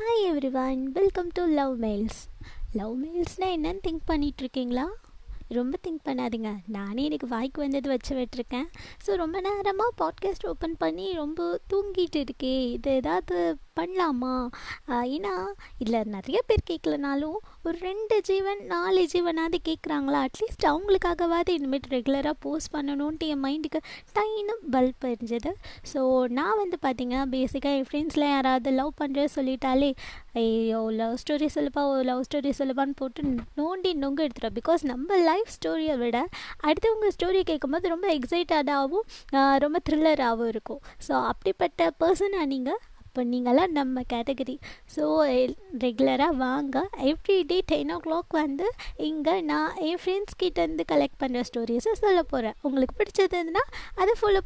Hi everyone welcome to love mails love மெயில்ஸ்னால் என்னன்னு think பண்ணிகிட்ருக்கீங்களா ரொம்ப think பண்ணாதீங்க. நானே எனக்கு வாய்க்கு வந்தது வச்சு விட்டுருக்கேன். ஸோ ரொம்ப நேரமாக பாட்காஸ்ட் ஓப்பன் பண்ணி ரொம்ப தூங்கிட்டு இருக்கே. இது ஏதாவது பண்ணலாமா? ஏன்னா இதில் நிறைய பேர் கேட்கலனாலும் ஒரு ரெண்டு ஜீவன் நாலு ஜீவனாவது கேட்குறாங்களா அட்லீஸ்ட் அவங்களுக்காகவாது இனிமேட்டு ரெகுலராக போஸ்ட் பண்ணணுன்ட்டு என் மைண்டுக்கு டைன்னு பல்ப் எரிஞ்சது. ஸோ நான் வந்து பார்த்தீங்கன்னா பேசிக்காக என் ஃப்ரெண்ட்ஸில் யாராவது லவ் பண்ணுறது சொல்லிட்டாலே ஐயோ லவ் ஸ்டோரி சொல்லுப்பா ஓ லவ் ஸ்டோரி சொல்லுப்பான்னு போட்டு நோண்டி நொங்கு எடுத்துரும் பிகாஸ் நம்ம லைஃப் ஸ்டோரியை விட அடுத்தவங்க ஸ்டோரி கேட்கும்போது ரொம்ப எக்ஸைட்டடாகவும் ரொம்ப த்ரில்லராகவும் இருக்கும். ஸோ அப்படிப்பட்ட பர்சனாக நீங்கள் அப்போ நீங்களாம் நம்ம கேட்டகரி ஸோ ரெகுலராக வாங்க. எவ்ரிடே டென் ஓ கிளாக் வந்து இங்கே நான் என் ஃப்ரெண்ட்ஸ் கிட்டேருந்து கலெக்ட் பண்ணுற ஸ்டோரிஸை சொல்ல போகிறேன் உங்களுக்கு பிடிச்சதுன்னா அதை ஃபாலோ